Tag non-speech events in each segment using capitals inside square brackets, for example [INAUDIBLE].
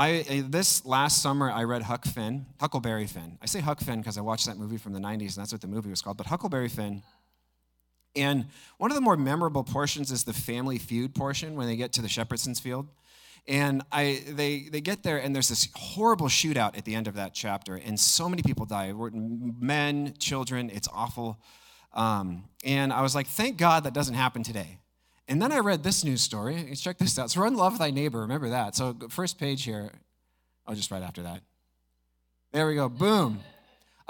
I, this last summer, I read Huck Finn, Huckleberry Finn. I say Huck Finn because I watched that movie from the 90s, and that's what the movie was called. But Huckleberry Finn. And one of the more memorable portions is the family feud portion when they get to the Shepherdson's field. And I, they, they get there, and there's this horrible shootout at the end of that chapter, and so many people die men, children, it's awful. Um, and I was like, thank God that doesn't happen today. And then I read this news story. Check this out. So run love thy neighbor. Remember that. So first page here. Oh, just right after that. There we go. Boom.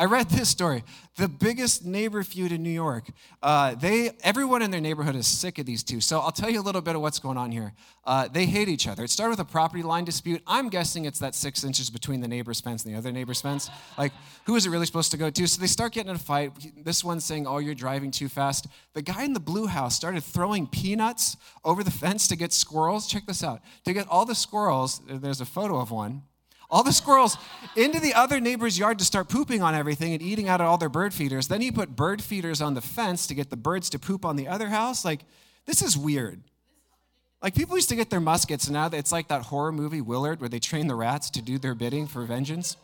I read this story. The biggest neighbor feud in New York. Uh, they, everyone in their neighborhood is sick of these two. So I'll tell you a little bit of what's going on here. Uh, they hate each other. It started with a property line dispute. I'm guessing it's that six inches between the neighbor's fence and the other neighbor's fence. Like, who is it really supposed to go to? So they start getting in a fight. This one's saying, "Oh, you're driving too fast." The guy in the blue house started throwing peanuts over the fence to get squirrels. Check this out. To get all the squirrels. There's a photo of one all the squirrels into the other neighbor's yard to start pooping on everything and eating out of all their bird feeders. Then he put bird feeders on the fence to get the birds to poop on the other house. Like, this is weird. Like, people used to get their muskets, and now it's like that horror movie, Willard, where they train the rats to do their bidding for vengeance.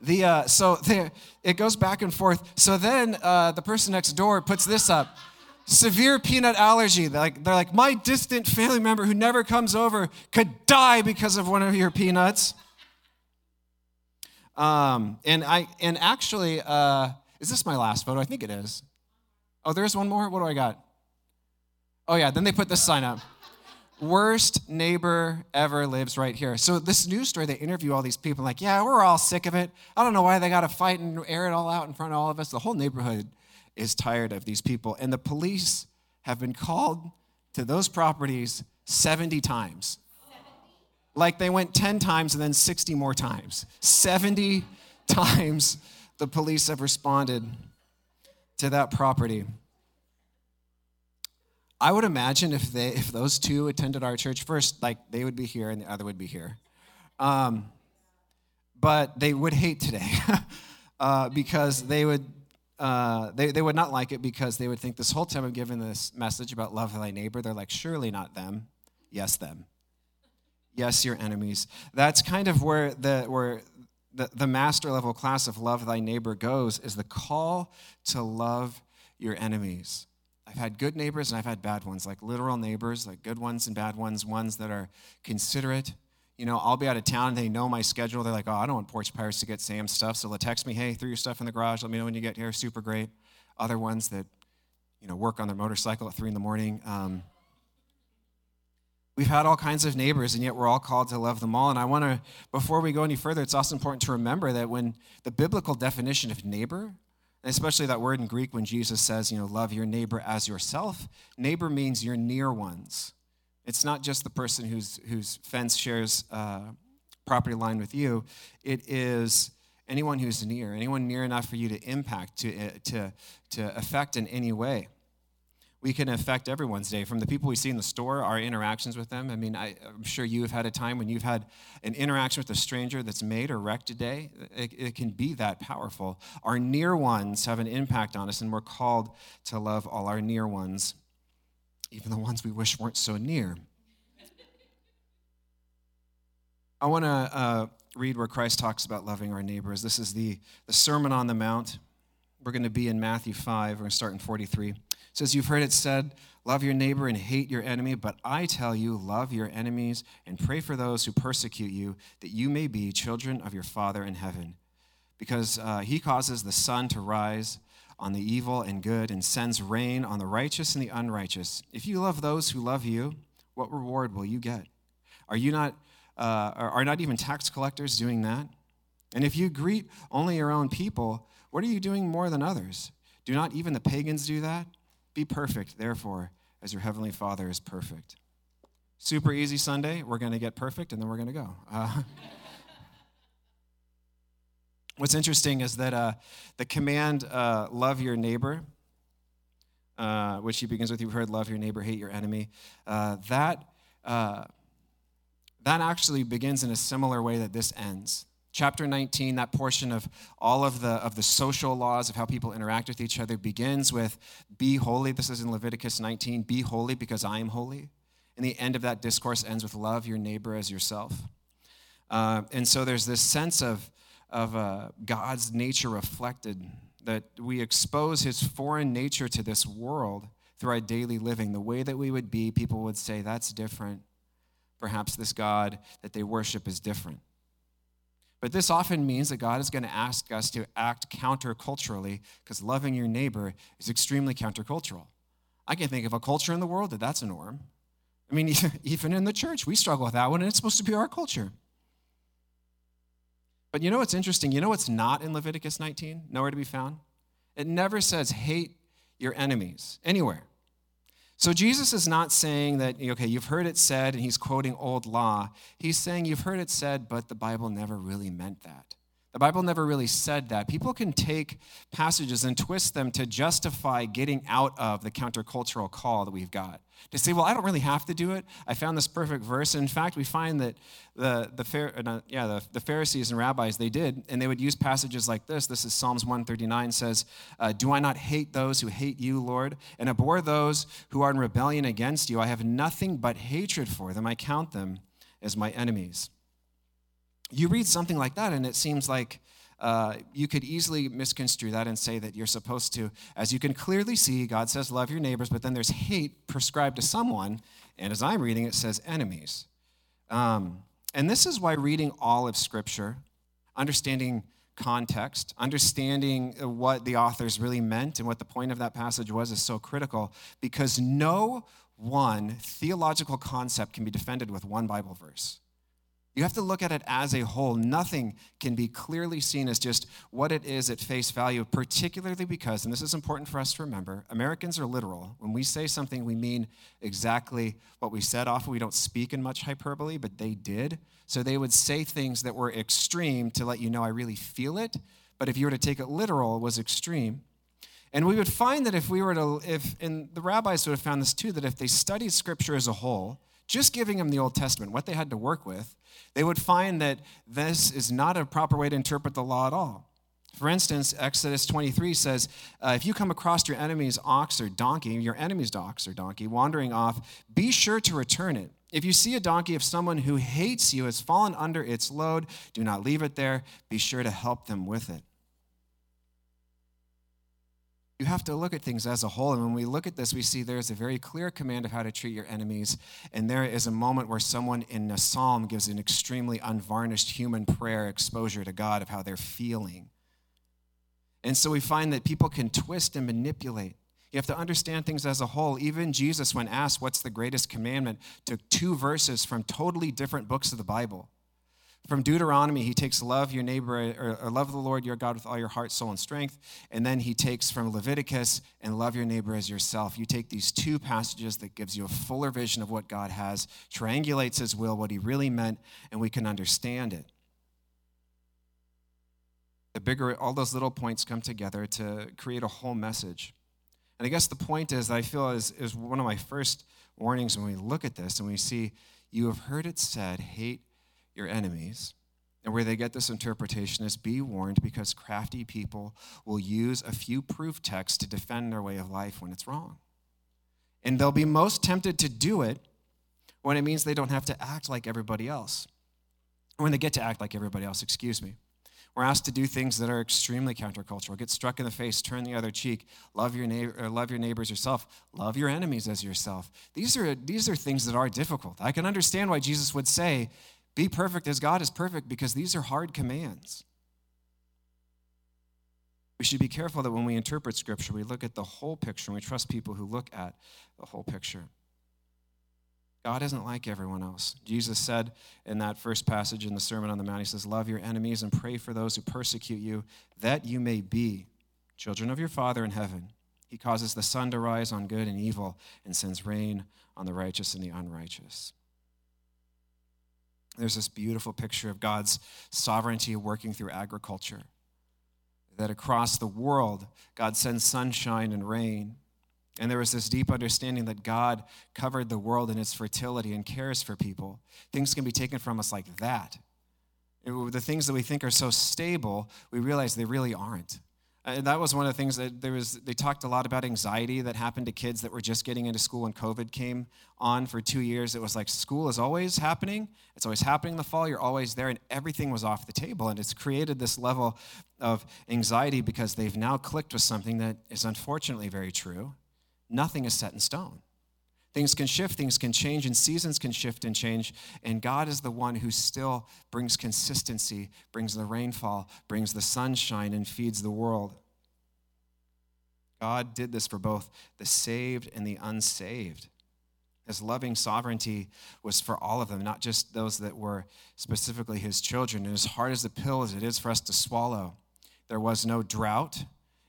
The, uh, so [LAUGHS] the, it goes back and forth. So then uh, the person next door puts this up severe peanut allergy. They're like, they're like, my distant family member who never comes over could die because of one of your peanuts. Um, and I and actually, uh, is this my last photo? I think it is. Oh, there's one more. What do I got? Oh yeah. Then they put this sign up. Worst neighbor ever lives right here. So this news story, they interview all these people, like, yeah, we're all sick of it. I don't know why they got to fight and air it all out in front of all of us. The whole neighborhood is tired of these people. And the police have been called to those properties 70 times. Like they went 10 times and then 60 more times. 70 times the police have responded to that property. I would imagine if they if those two attended our church first, like they would be here and the other would be here. Um, but they would hate today [LAUGHS] uh, because they would uh, they, they would not like it because they would think this whole time I'm giving this message about love thy neighbor, they're like, surely not them. Yes, them. Yes, your enemies. That's kind of where the where the, the master level class of love thy neighbor goes is the call to love your enemies. I've had good neighbors and I've had bad ones, like literal neighbors, like good ones and bad ones, ones that are considerate, you know, I'll be out of town. They know my schedule. They're like, oh, I don't want Porch Pirates to get Sam's stuff. So they'll text me, hey, throw your stuff in the garage. Let me know when you get here. Super great. Other ones that, you know, work on their motorcycle at three in the morning. Um, we've had all kinds of neighbors, and yet we're all called to love them all. And I want to, before we go any further, it's also important to remember that when the biblical definition of neighbor, especially that word in Greek when Jesus says, you know, love your neighbor as yourself, neighbor means your near ones. It's not just the person whose, whose fence shares uh, property line with you, it is anyone who's near, anyone near enough for you to impact, to, uh, to, to affect in any way. We can affect everyone's day from the people we see in the store, our interactions with them. I mean, I, am sure you have had a time when you've had an interaction with a stranger that's made or wrecked a day. It, it can be that powerful. Our near ones have an impact on us, and we're called to love all our near ones even the ones we wish weren't so near. I want to uh, read where Christ talks about loving our neighbors. This is the, the Sermon on the Mount. We're going to be in Matthew 5. We're going to start in 43. It says, You've heard it said, Love your neighbor and hate your enemy, but I tell you, love your enemies and pray for those who persecute you, that you may be children of your Father in heaven. Because uh, he causes the sun to rise on the evil and good and sends rain on the righteous and the unrighteous. If you love those who love you, what reward will you get? Are you not uh, are not even tax collectors doing that? And if you greet only your own people, what are you doing more than others? Do not even the pagans do that? Be perfect, therefore, as your heavenly Father is perfect. Super easy Sunday. We're going to get perfect, and then we're going to go. Uh, [LAUGHS] What's interesting is that uh, the command, uh, love your neighbor, uh, which he begins with, you've heard, love your neighbor, hate your enemy, uh, that, uh, that actually begins in a similar way that this ends. Chapter 19, that portion of all of the, of the social laws of how people interact with each other begins with, be holy. This is in Leviticus 19, be holy because I am holy. And the end of that discourse ends with love your neighbor as yourself. Uh, and so there's this sense of, of uh, God's nature reflected, that we expose his foreign nature to this world through our daily living. The way that we would be, people would say, that's different. Perhaps this God that they worship is different. But this often means that God is going to ask us to act counterculturally because loving your neighbor is extremely countercultural. I can think of a culture in the world that that's a norm. I mean, [LAUGHS] even in the church, we struggle with that one, and it's supposed to be our culture. But you know what's interesting? You know what's not in Leviticus 19? Nowhere to be found? It never says hate your enemies anywhere. So Jesus is not saying that, okay, you've heard it said, and he's quoting old law. He's saying you've heard it said, but the Bible never really meant that. The Bible never really said that. People can take passages and twist them to justify getting out of the countercultural call that we've got. To say, well, I don't really have to do it. I found this perfect verse. In fact, we find that the, the, uh, yeah, the, the Pharisees and rabbis, they did, and they would use passages like this. This is Psalms 139 says, uh, Do I not hate those who hate you, Lord, and abhor those who are in rebellion against you? I have nothing but hatred for them. I count them as my enemies you read something like that, and it seems like uh, you could easily misconstrue that and say that you're supposed to, as you can clearly see, God says, love your neighbors, but then there's hate prescribed to someone, and as I'm reading, it says enemies. Um, and this is why reading all of Scripture, understanding context, understanding what the authors really meant and what the point of that passage was is so critical because no one theological concept can be defended with one Bible verse. You have to look at it as a whole. Nothing can be clearly seen as just what it is at face value, particularly because, and this is important for us to remember, Americans are literal. When we say something, we mean exactly what we said. Often we don't speak in much hyperbole, but they did. So they would say things that were extreme to let you know I really feel it. But if you were to take it literal, it was extreme. And we would find that if we were to, if, and the rabbis would have found this too, that if they studied scripture as a whole, just giving them the Old Testament, what they had to work with, they would find that this is not a proper way to interpret the law at all. For instance, Exodus 23 says, uh, If you come across your enemy's ox or donkey, your enemy's ox or donkey, wandering off, be sure to return it. If you see a donkey of someone who hates you has fallen under its load, do not leave it there. Be sure to help them with it you have to look at things as a whole. And when we look at this, we see there's a very clear command of how to treat your enemies. And there is a moment where someone in a psalm gives an extremely unvarnished human prayer exposure to God of how they're feeling. And so we find that people can twist and manipulate. You have to understand things as a whole. Even Jesus, when asked what's the greatest commandment, took two verses from totally different books of the Bible. From Deuteronomy, he takes love your neighbor, or, or, love the Lord your God with all your heart, soul, and strength. And then he takes from Leviticus and love your neighbor as yourself. You take these two passages that gives you a fuller vision of what God has, triangulates his will, what he really meant, and we can understand it. The bigger, all those little points come together to create a whole message. And I guess the point is, that I feel is, is one of my first warnings when we look at this and we see, you have heard it said, hate your enemies. And where they get this interpretation is be warned because crafty people will use a few proof texts to defend their way of life when it's wrong. And they'll be most tempted to do it when it means they don't have to act like everybody else. When they get to act like everybody else, excuse me. We're asked to do things that are extremely countercultural. Get struck in the face, turn the other cheek, love your neighbor, uh, love your neighbors yourself, love your enemies as yourself. These are these are things that are difficult. I can understand why Jesus would say, be perfect as God is perfect because these are hard commands. We should be careful that when we interpret Scripture, we look at the whole picture and we trust people who look at the whole picture. God isn't like everyone else. Jesus said in that first passage in the Sermon on the Mount, He says, Love your enemies and pray for those who persecute you, that you may be children of your Father in heaven. He causes the sun to rise on good and evil and sends rain on the righteous and the unrighteous. There's this beautiful picture of God's sovereignty working through agriculture. That across the world, God sends sunshine and rain. And there was this deep understanding that God covered the world in its fertility and cares for people. Things can be taken from us like that. It, the things that we think are so stable, we realize they really aren't. Uh, that was one of the things that there was, they talked a lot about anxiety that happened to kids that were just getting into school when COVID came on for two years. It was like school is always happening. It's always happening in the fall. You're always there, and everything was off the table. And it's created this level of anxiety because they've now clicked with something that is unfortunately very true. Nothing is set in stone. Things can shift, things can change, and seasons can shift and change. And God is the one who still brings consistency, brings the rainfall, brings the sunshine, and feeds the world. God did this for both the saved and the unsaved. His loving sovereignty was for all of them, not just those that were specifically his children. And as hard as the pill as it is for us to swallow, there was no drought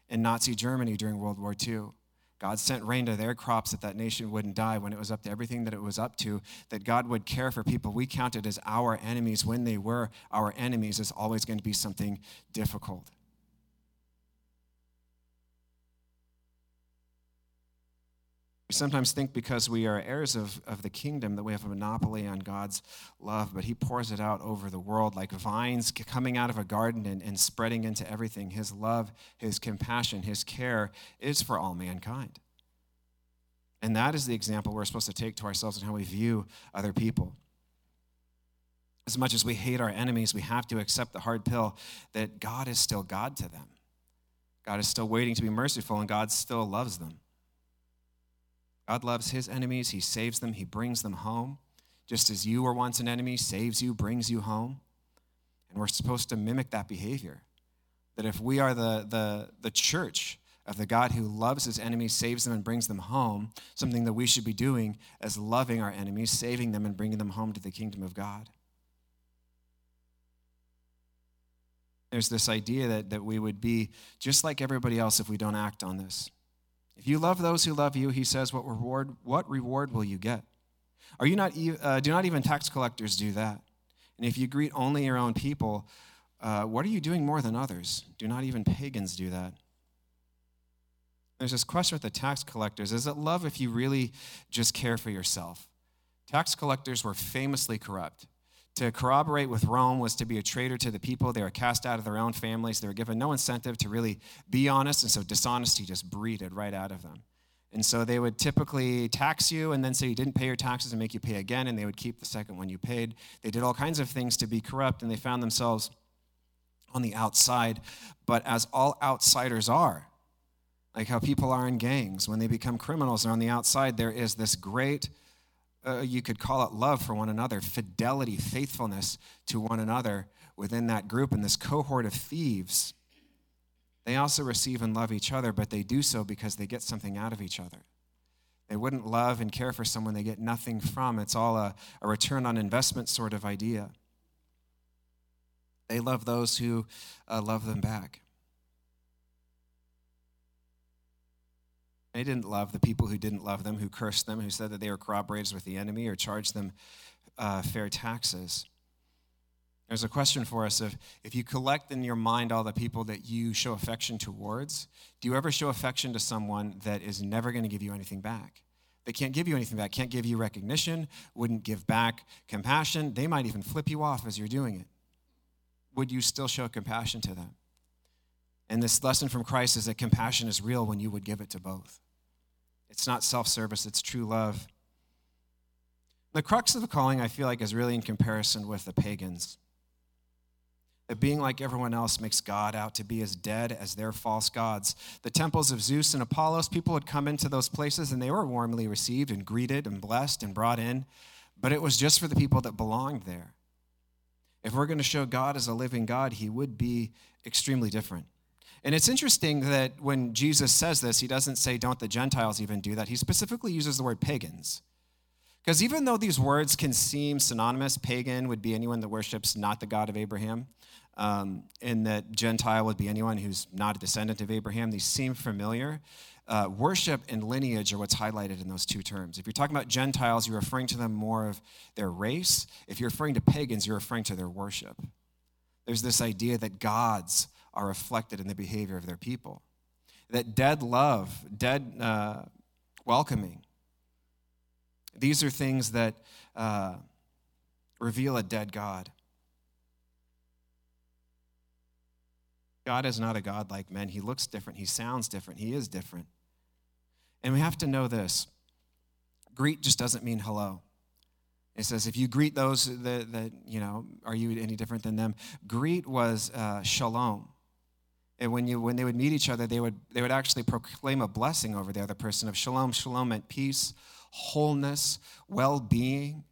in Nazi Germany during World War II. God sent rain to their crops that that nation wouldn't die. When it was up to everything that it was up to, that God would care for people. We counted as our enemies. When they were our enemies is always going to be something difficult. We sometimes think because we are heirs of, of the kingdom that we have a monopoly on God's love, but He pours it out over the world like vines coming out of a garden and, and spreading into everything. His love, His compassion, His care is for all mankind. And that is the example we're supposed to take to ourselves and how we view other people. As much as we hate our enemies, we have to accept the hard pill that God is still God to them. God is still waiting to be merciful, and God still loves them. God loves his enemies, he saves them, he brings them home. Just as you were once an enemy, saves you, brings you home. And we're supposed to mimic that behavior. That if we are the, the, the church of the God who loves his enemies, saves them, and brings them home, something that we should be doing is loving our enemies, saving them, and bringing them home to the kingdom of God. There's this idea that, that we would be just like everybody else if we don't act on this. If you love those who love you, he says, what reward, what reward will you get? Are you not, uh, do not even tax collectors do that? And if you greet only your own people, uh, what are you doing more than others? Do not even pagans do that? There's this question with the tax collectors Is it love if you really just care for yourself? Tax collectors were famously corrupt. To corroborate with Rome was to be a traitor to the people. They were cast out of their own families. They were given no incentive to really be honest, and so dishonesty just breeded right out of them. And so they would typically tax you and then say you didn't pay your taxes and make you pay again, and they would keep the second one you paid. They did all kinds of things to be corrupt, and they found themselves on the outside. But as all outsiders are, like how people are in gangs, when they become criminals and on the outside, there is this great uh, you could call it love for one another, fidelity, faithfulness to one another within that group. And this cohort of thieves, they also receive and love each other, but they do so because they get something out of each other. They wouldn't love and care for someone they get nothing from. It's all a, a return on investment sort of idea. They love those who uh, love them back. They didn't love the people who didn't love them, who cursed them, who said that they were corroborators with the enemy or charged them uh, fair taxes. There's a question for us of if you collect in your mind all the people that you show affection towards, do you ever show affection to someone that is never going to give you anything back? They can't give you anything back, can't give you recognition, wouldn't give back compassion. They might even flip you off as you're doing it. Would you still show compassion to them? And this lesson from Christ is that compassion is real when you would give it to both. It's not self service, it's true love. The crux of the calling, I feel like, is really in comparison with the pagans. That being like everyone else makes God out to be as dead as their false gods. The temples of Zeus and Apollos, people would come into those places and they were warmly received and greeted and blessed and brought in, but it was just for the people that belonged there. If we're going to show God as a living God, he would be extremely different. And it's interesting that when Jesus says this, he doesn't say, Don't the Gentiles even do that? He specifically uses the word pagans. Because even though these words can seem synonymous, pagan would be anyone that worships not the God of Abraham, um, and that Gentile would be anyone who's not a descendant of Abraham, these seem familiar. Uh, worship and lineage are what's highlighted in those two terms. If you're talking about Gentiles, you're referring to them more of their race. If you're referring to pagans, you're referring to their worship. There's this idea that gods are reflected in the behavior of their people. That dead love, dead uh, welcoming, these are things that uh, reveal a dead God. God is not a God like men. He looks different, he sounds different, he is different. And we have to know this greet just doesn't mean hello. It says, if you greet those that, that you know, are you any different than them? Greet was uh, shalom. And when, you, when they would meet each other, they would, they would actually proclaim a blessing over the other person of shalom. Shalom meant peace, wholeness, well being.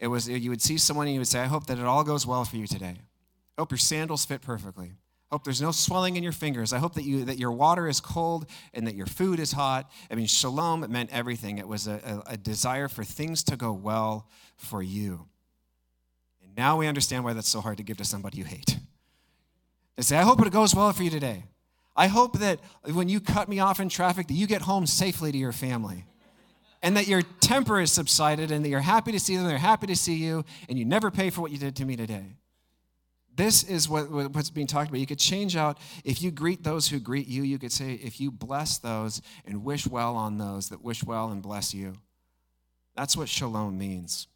It was, you would see someone and you would say, I hope that it all goes well for you today. I hope your sandals fit perfectly. I hope there's no swelling in your fingers. I hope that, you, that your water is cold and that your food is hot. I mean, shalom meant everything. It was a, a, a desire for things to go well for you. And now we understand why that's so hard to give to somebody you hate. To say, I hope it goes well for you today. I hope that when you cut me off in traffic, that you get home safely to your family. And that your temper is subsided and that you're happy to see them, they're happy to see you, and you never pay for what you did to me today. This is what, what's being talked about. You could change out, if you greet those who greet you, you could say, if you bless those and wish well on those that wish well and bless you. That's what shalom means.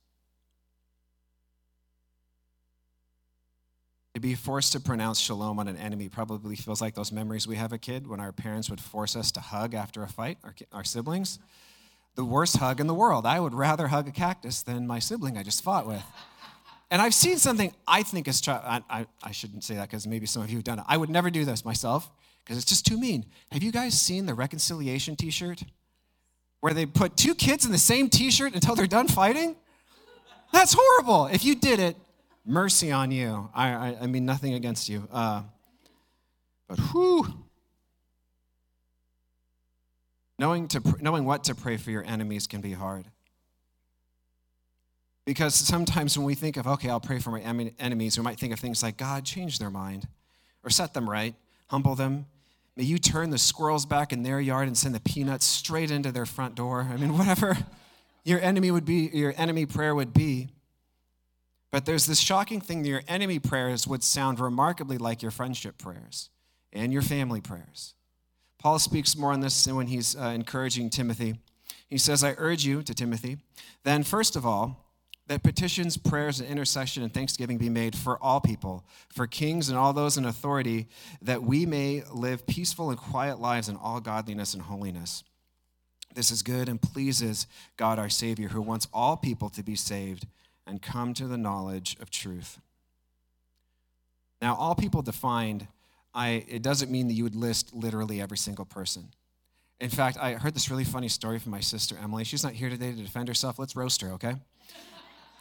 To be forced to pronounce shalom on an enemy probably feels like those memories we have a kid when our parents would force us to hug after a fight, our, our siblings. The worst hug in the world. I would rather hug a cactus than my sibling I just fought with. And I've seen something I think is, I, I, I shouldn't say that because maybe some of you have done it. I would never do this myself because it's just too mean. Have you guys seen the reconciliation t shirt? Where they put two kids in the same t shirt until they're done fighting? That's horrible. If you did it, mercy on you. I, I, I mean, nothing against you. Uh, but whew. Knowing, to, knowing what to pray for your enemies can be hard. Because sometimes when we think of, okay, I'll pray for my enemies, we might think of things like, God, change their mind or set them right, humble them. May you turn the squirrels back in their yard and send the peanuts straight into their front door. I mean, [LAUGHS] whatever your enemy would be, your enemy prayer would be. But there's this shocking thing that your enemy prayers would sound remarkably like your friendship prayers and your family prayers. Paul speaks more on this when he's uh, encouraging Timothy. He says, I urge you to Timothy, then, first of all, that petitions, prayers, and intercession and thanksgiving be made for all people, for kings and all those in authority, that we may live peaceful and quiet lives in all godliness and holiness. This is good and pleases God our Savior, who wants all people to be saved and come to the knowledge of truth. Now, all people defined, I, it doesn't mean that you would list literally every single person. In fact, I heard this really funny story from my sister Emily. She's not here today to defend herself. Let's roast her, okay? [LAUGHS]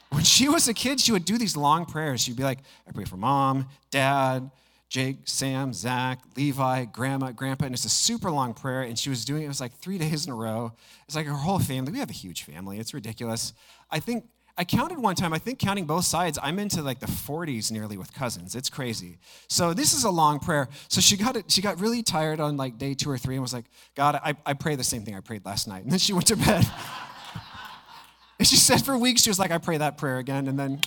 When she was a kid, she would do these long prayers. She'd be like, I pray for mom, dad, Jake, Sam, Zach, Levi, grandma, grandpa, and it's a super long prayer. And she was doing it, it was like three [LAUGHS] days in a row. It's like her whole family. We have a huge family. It's ridiculous. I think I counted one time, I think counting both sides, I'm into like the 40s nearly with cousins. It's crazy. So this is a long prayer. So she got it, she got really tired on like day two or three and was like, God, I, I pray the same thing I prayed last night. And then she went to bed. [LAUGHS] And she said for weeks, she was like, I pray that prayer again. And then,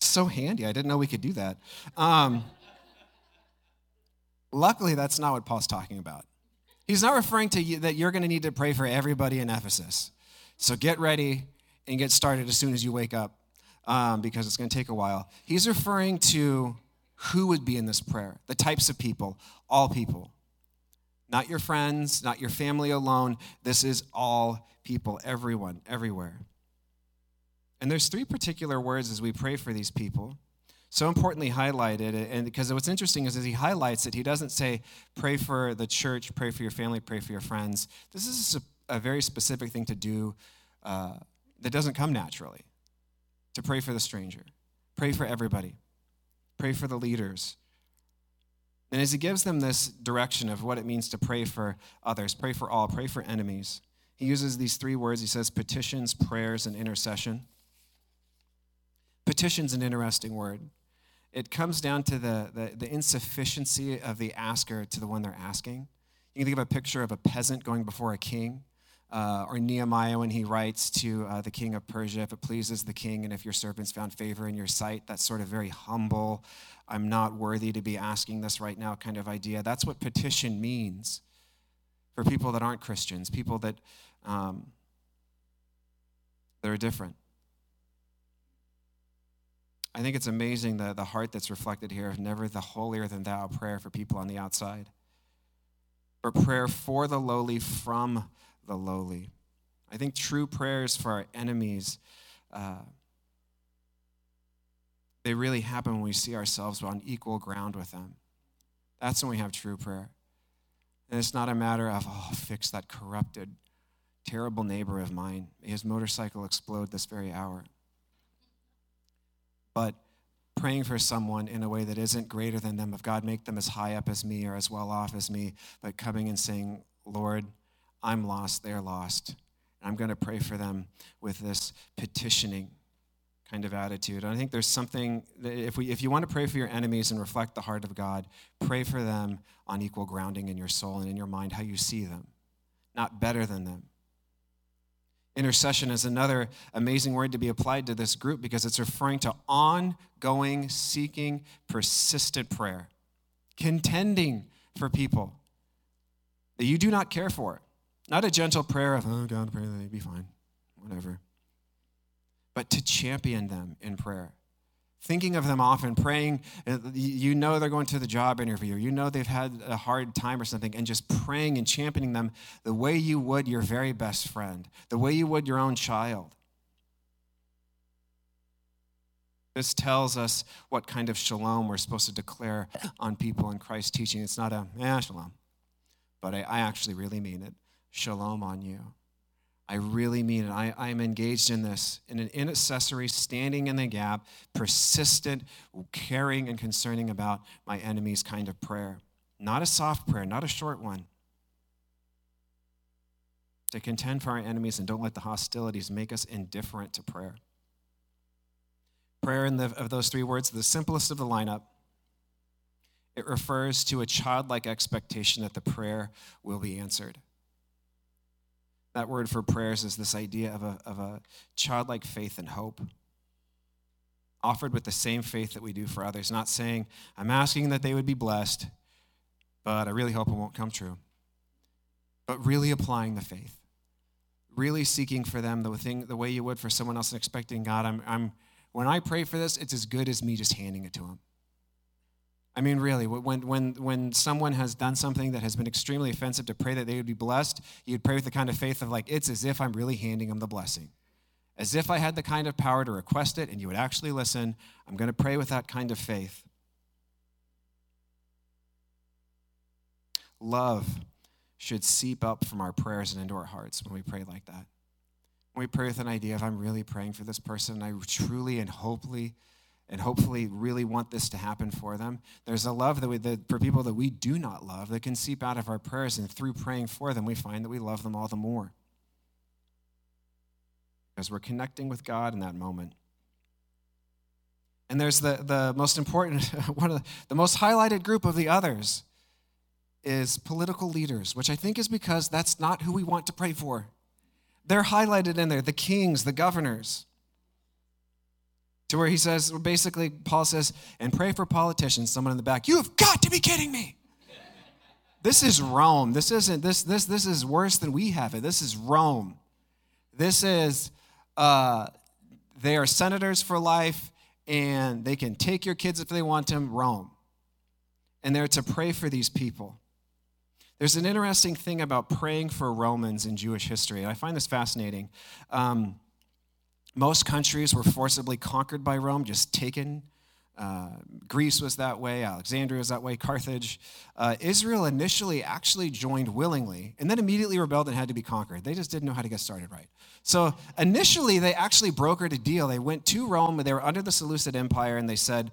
so handy. I didn't know we could do that. Um, luckily, that's not what Paul's talking about. He's not referring to you, that you're going to need to pray for everybody in Ephesus. So get ready and get started as soon as you wake up um, because it's going to take a while. He's referring to who would be in this prayer, the types of people, all people. Not your friends, not your family alone. This is all people, everyone, everywhere. And there's three particular words as we pray for these people. So importantly highlighted, and because what's interesting is as he highlights it, he doesn't say, pray for the church, pray for your family, pray for your friends. This is a, very specific thing to do uh, that doesn't come naturally. To pray for the stranger, pray for everybody, pray for the leaders. And as he gives them this direction of what it means to pray for others, pray for all, pray for enemies, he uses these three words. He says petitions, prayers, and intercession. Petition's an interesting word. It comes down to the, the, the, insufficiency of the asker to the one they're asking. You can think of a picture of a peasant going before a king, uh, or Nehemiah when he writes to uh, the king of Persia, if it pleases the king and if your servants found favor in your sight, that sort of very humble, I'm not worthy to be asking this right now kind of idea. That's what petition means for people that aren't Christians, people that, um, that are different. I think it's amazing the, the heart that's reflected here of never the holier than thou prayer for people on the outside, but prayer for the lowly from the lowly. I think true prayers for our enemies, uh, they really happen when we see ourselves on equal ground with them. That's when we have true prayer. And it's not a matter of, oh, fix that corrupted, terrible neighbor of mine. May his motorcycle explode this very hour. But praying for someone in a way that isn't greater than them, of God, make them as high up as me or as well off as me, but coming and saying, Lord, I'm lost, they're lost. And I'm going to pray for them with this petitioning kind of attitude. And I think there's something if we if you want to pray for your enemies and reflect the heart of God, pray for them on equal grounding in your soul and in your mind how you see them, not better than them. Intercession is another amazing word to be applied to this group because it's referring to ongoing, seeking, persistent prayer, contending for people that you do not care for. Not a gentle prayer of, oh, God, pray that they be fine, whatever but to champion them in prayer. Thinking of them often, praying, uh, you know they're going to the job interview, you know they've had a hard time or something, and just praying and championing them the way you would your very best friend, the way you would your own child. This tells us what kind of shalom we're supposed to declare on people in Christ's teaching. It's not a, eh, shalom, but I, I actually really mean it. Shalom on you. I really mean it. I, I'm engaged in this, in an intercessory, standing in the gap, persistent, caring and concerning about my enemies kind of prayer. Not a soft prayer, not a short one. To contend for our enemies and don't let the hostilities make us indifferent to prayer. Prayer in the, of those three words, the simplest of the lineup. It refers to a childlike expectation that the prayer will be answered. That word for prayers is this idea of a, of a childlike faith and hope, offered with the same faith that we do for others. Not saying, I'm asking that they would be blessed, but I really hope it won't come true. But really applying the faith, really seeking for them the, thing, the way you would for someone else and expecting God, I'm, I'm, when I pray for this, it's as good as me just handing it to them. I mean, really, when, when, when someone has done something that has been extremely offensive to pray that they would be blessed, you'd pray with the kind of faith of like, it's as if I'm really handing them the blessing. As if I had the kind of power to request it and you would actually listen. I'm going to pray with that kind of faith. Love should seep up from our prayers and into our hearts when we pray like that. When we pray with an idea of, I'm really praying for this person, and I truly and hopefully and hopefully really want this to happen for them. There's a love that, we, that for people that we do not love that can seep out of our prayers, and through praying for them, we find that we love them all the more. Because we're connecting with God in that moment. And there's the, the most important, [LAUGHS] one of the, the most highlighted group of the others is political leaders, which I think is because that's not who we want to pray for. They're highlighted in there the kings, the governors. To where he says, basically, Paul says, and pray for politicians. Someone in the back, you have got to be kidding me. this is Rome. This isn't, this, this, this is worse than we have it. This is Rome. This is, uh, they are senators for life and they can take your kids if they want them, Rome. And they're to pray for these people. There's an interesting thing about praying for Romans in Jewish history, and I find this fascinating. Um, most countries were forcibly conquered by Rome, just taken. Uh, Greece was that way, Alexandria was that way, Carthage. Uh, Israel initially actually joined willingly and then immediately rebelled and had to be conquered. They just didn't know how to get started right. So initially, they actually brokered a deal. They went to Rome, they were under the Seleucid Empire, and they said,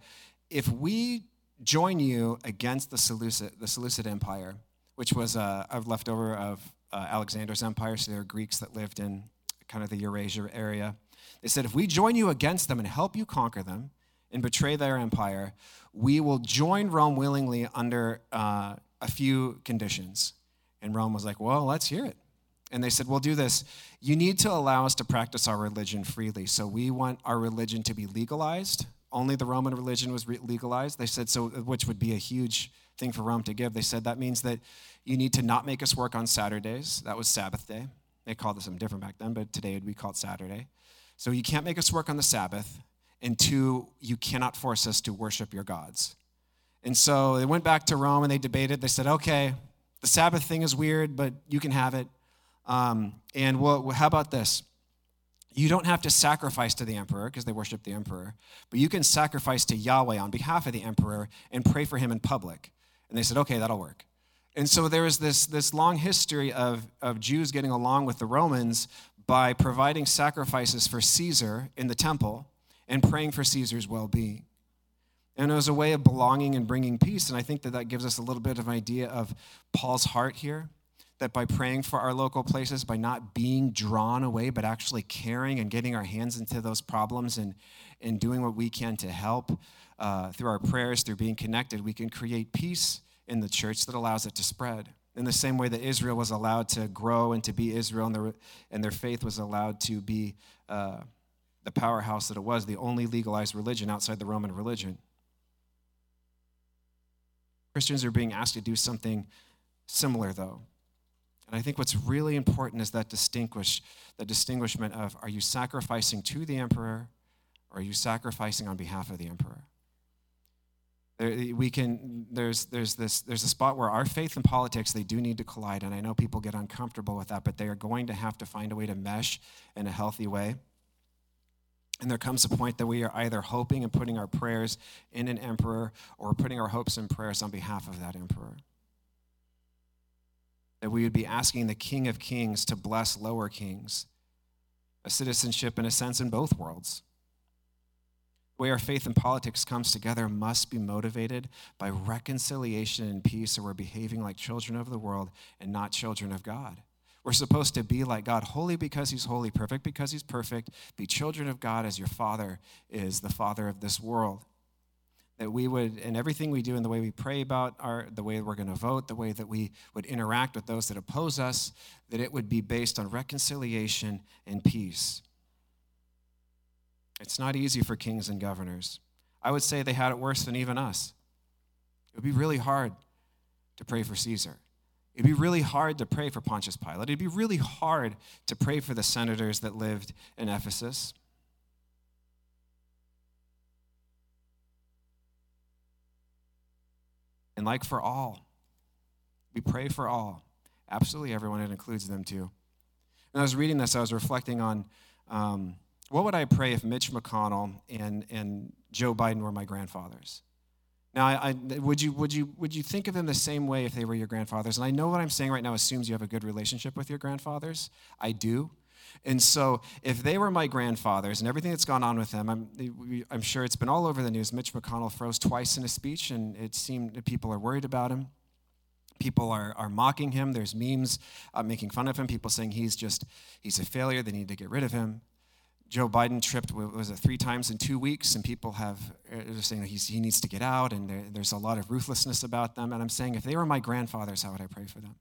if we join you against the Seleucid, the Seleucid Empire, which was uh, a leftover of uh, Alexander's empire, so there were Greeks that lived in kind of the Eurasia area. They said, if we join you against them and help you conquer them and betray their empire, we will join Rome willingly under uh, a few conditions. And Rome was like, well, let's hear it. And they said, we'll do this. You need to allow us to practice our religion freely. So we want our religion to be legalized. Only the Roman religion was legalized. They said, so, which would be a huge thing for Rome to give. They said that means that you need to not make us work on Saturdays. That was Sabbath day. They called it something different back then, but today it would be called Saturday. So you can't make us work on the Sabbath, and two, you cannot force us to worship your gods. And so they went back to Rome and they debated. They said, okay, the Sabbath thing is weird, but you can have it. Um, and well, how about this? You don't have to sacrifice to the emperor because they worship the emperor, but you can sacrifice to Yahweh on behalf of the emperor and pray for him in public. And they said, okay, that'll work. And so there is this, this long history of, of Jews getting along with the Romans by providing sacrifices for Caesar in the temple and praying for Caesar's well being. And it was a way of belonging and bringing peace. And I think that that gives us a little bit of an idea of Paul's heart here that by praying for our local places, by not being drawn away, but actually caring and getting our hands into those problems and, and doing what we can to help uh, through our prayers, through being connected, we can create peace in the church that allows it to spread. In the same way that Israel was allowed to grow and to be Israel, and their, and their faith was allowed to be uh, the powerhouse that it was, the only legalized religion outside the Roman religion. Christians are being asked to do something similar, though. And I think what's really important is that distinguish the distinguishment of are you sacrificing to the emperor or are you sacrificing on behalf of the emperor? There, we can there's there's this there's a spot where our faith and politics they do need to collide and I know people get uncomfortable with that but they are going to have to find a way to mesh in a healthy way. And there comes a point that we are either hoping and putting our prayers in an emperor or putting our hopes and prayers on behalf of that emperor that we would be asking the King of Kings to bless lower kings, a citizenship in a sense in both worlds. Way our faith and politics comes together must be motivated by reconciliation and peace, or we're behaving like children of the world and not children of God. We're supposed to be like God, holy because He's holy, perfect because He's perfect. Be children of God as your Father is the Father of this world that we would, in everything we do, in the way we pray about our, the way we're going to vote, the way that we would interact with those that oppose us, that it would be based on reconciliation and peace. It's not easy for kings and governors. I would say they had it worse than even us. It would be really hard to pray for Caesar. It'd be really hard to pray for Pontius Pilate. It'd be really hard to pray for the senators that lived in Ephesus. And like for all, we pray for all. Absolutely everyone, it includes them too. And I was reading this, I was reflecting on um, what would I pray if Mitch McConnell and, and Joe Biden were my grandfathers? Now, I, I, would, you, would, you, would you think of them the same way if they were your grandfathers? And I know what I'm saying right now assumes you have a good relationship with your grandfathers. I do. And so, if they were my grandfathers and everything that's gone on with them, I'm, I'm sure it's been all over the news. Mitch McConnell froze twice in a speech, and it seemed that people are worried about him. People are, are mocking him. There's memes uh, making fun of him. People saying he's just he's a failure. They need to get rid of him. Joe Biden tripped was it three times in two weeks, and people have uh, are saying he needs to get out, and there, there's a lot of ruthlessness about them. And I'm saying, if they were my grandfathers, how would I pray for them?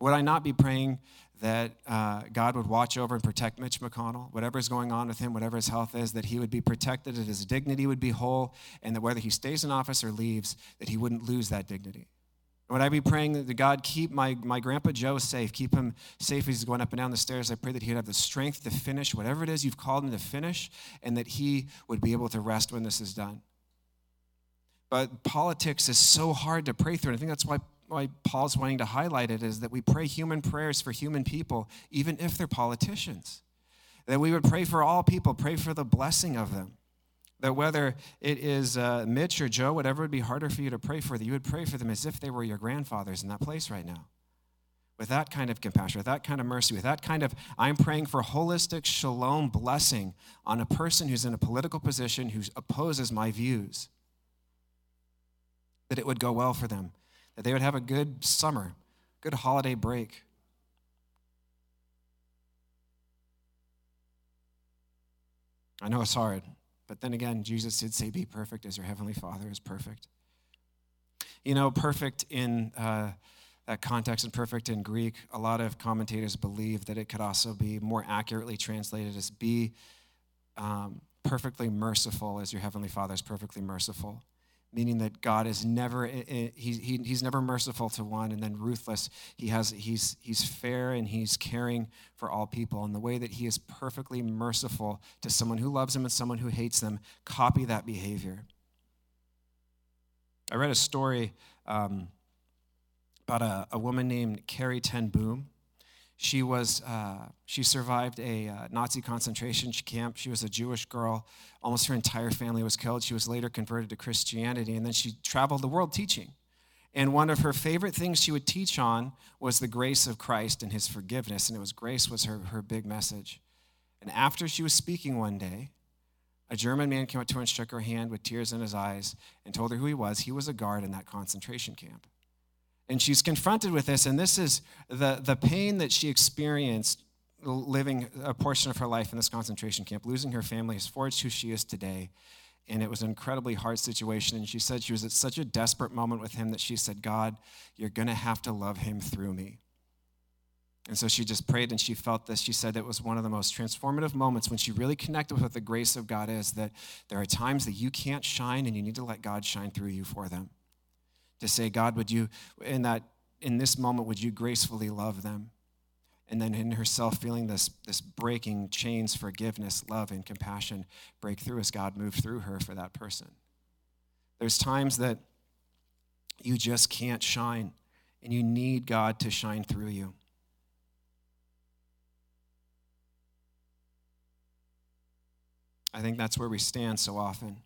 Would I not be praying that uh, God would watch over and protect Mitch McConnell, whatever is going on with him, whatever his health is, that he would be protected, that his dignity would be whole, and that whether he stays in office or leaves, that he wouldn't lose that dignity? Would I be praying that God keep my, my grandpa Joe safe, keep him safe as he's going up and down the stairs? I pray that he'd have the strength to finish whatever it is you've called him to finish, and that he would be able to rest when this is done. But politics is so hard to pray through. And I think that's why why Paul's wanting to highlight it is that we pray human prayers for human people, even if they're politicians. That we would pray for all people, pray for the blessing of them. That whether it is uh, Mitch or Joe, whatever would be harder for you to pray for, that you would pray for them as if they were your grandfathers in that place right now. With that kind of compassion, with that kind of mercy, with that kind of, I'm praying for holistic shalom blessing on a person who's in a political position who opposes my views. That it would go well for them that they would have a good summer, good holiday break. I know it's hard, but then again, Jesus did say, Be perfect as your heavenly Father is perfect. You know, perfect in uh, that context and perfect in Greek, a lot of commentators believe that it could also be more accurately translated as be um, perfectly merciful as your heavenly Father is perfectly merciful meaning that God is never he, he, he's never merciful to one and then ruthless. He has he's he's fair and he's caring for all people. And the way that he is perfectly merciful to someone who loves him and someone who hates them, copy that behavior. I read a story um, about a, a woman named Corrie Ten Boom. She was uh, she survived a uh, Nazi concentration camp. She was a Jewish girl. Almost her entire family was killed. She was later converted to Christianity, and then she traveled the world teaching. And one of her favorite things she would teach on was the grace of Christ and His forgiveness. And it was grace was her her big message. And after she was speaking one day, a German man came up to her and shook her hand with tears in his eyes and told her who he was. He was a guard in that concentration camp. And she's confronted with this, and this is the, the pain that she experienced living a portion of her life in this concentration camp. Losing her family has forged who she is today. And it was an incredibly hard situation. And she said she was at such a desperate moment with him that she said, God, you're going to have to love him through me. And so she just prayed and she felt this. She said it was one of the most transformative moments when she really connected with what the grace of God is that there are times that you can't shine and you need to let God shine through you for them to say, God, would you, in that, in this moment, would you gracefully love them? And then in herself, feeling this, this breaking chains, forgiveness, love, and compassion break through as God moved through her for that person. There's times that you just can't shine, and you need God to shine through you. I think that's where we stand so often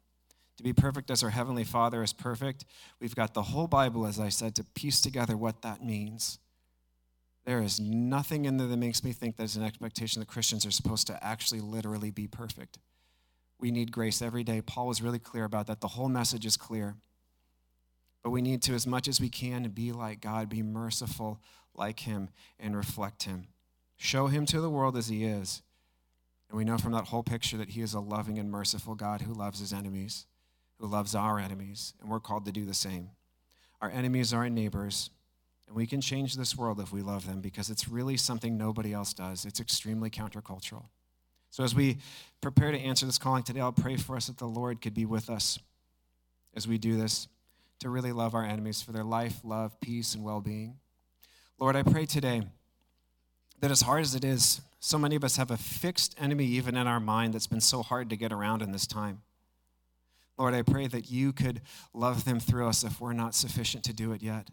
to be perfect as our Heavenly Father is perfect. We've got the whole Bible, as I said, to piece together what that means. There is nothing in there that makes me think there's an expectation that Christians are supposed to actually literally be perfect. We need grace every day. Paul was really clear about that. The whole message is clear. But we need to, as much as we can, be like God, be merciful like Him, and reflect Him. Show Him to the world as He is. And we know from that whole picture that He is a loving and merciful God who loves His enemies who loves our enemies, and we're called to do the same. Our enemies are our neighbors, and we can change this world if we love them because it's really something nobody else does. It's extremely countercultural. So, as we prepare to answer this calling today, I'll pray for us that the Lord could be with us as we do this to really love our enemies for their life, love, peace, and well being. Lord, I pray today that as hard as it is, so many of us have a fixed enemy even in our mind that's been so hard to get around in this time. Lord, I pray that you could love them through us if we're not sufficient to do it yet.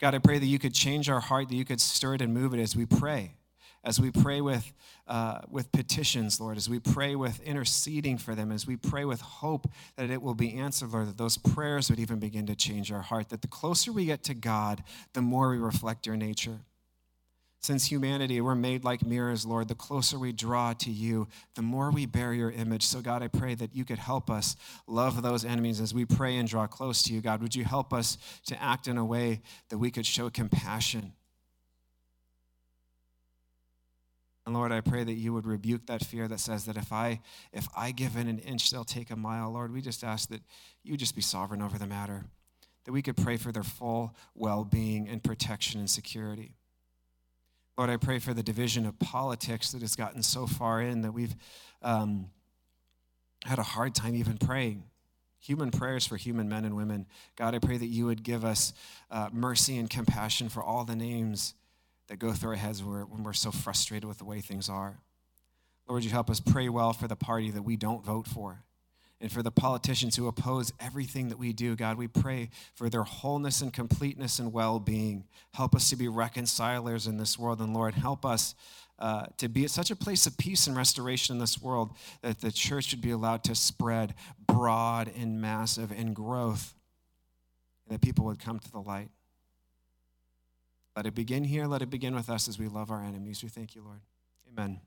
God, I pray that you could change our heart, that you could stir it and move it as we pray, as we pray with, uh, with petitions, Lord, as we pray with interceding for them, as we pray with hope that it will be answered, Lord, that those prayers would even begin to change our heart, that the closer we get to God, the more we reflect your nature. Since humanity, we're made like mirrors, Lord. The closer we draw to you, the more we bear your image. So, God, I pray that you could help us love those enemies as we pray and draw close to you, God. Would you help us to act in a way that we could show compassion? And Lord, I pray that you would rebuke that fear that says that if I if I give in an inch, they'll take a mile. Lord, we just ask that you just be sovereign over the matter, that we could pray for their full well-being and protection and security. Lord, I pray for the division of politics that has gotten so far in that we've um, had a hard time even praying. Human prayers for human men and women. God, I pray that you would give us uh, mercy and compassion for all the names that go through our heads when we're so frustrated with the way things are. Lord, you help us pray well for the party that we don't vote for and for the politicians who oppose everything that we do. God, we pray for their wholeness and completeness and well being. Help us to be reconcilers in this world. And Lord, help us uh, to be at such a place of peace and restoration in this world that the church should be allowed to spread broad and massive in growth, and that people would come to the light. Let it begin here. Let it begin with us as we love our enemies. We thank you, Lord. Amen.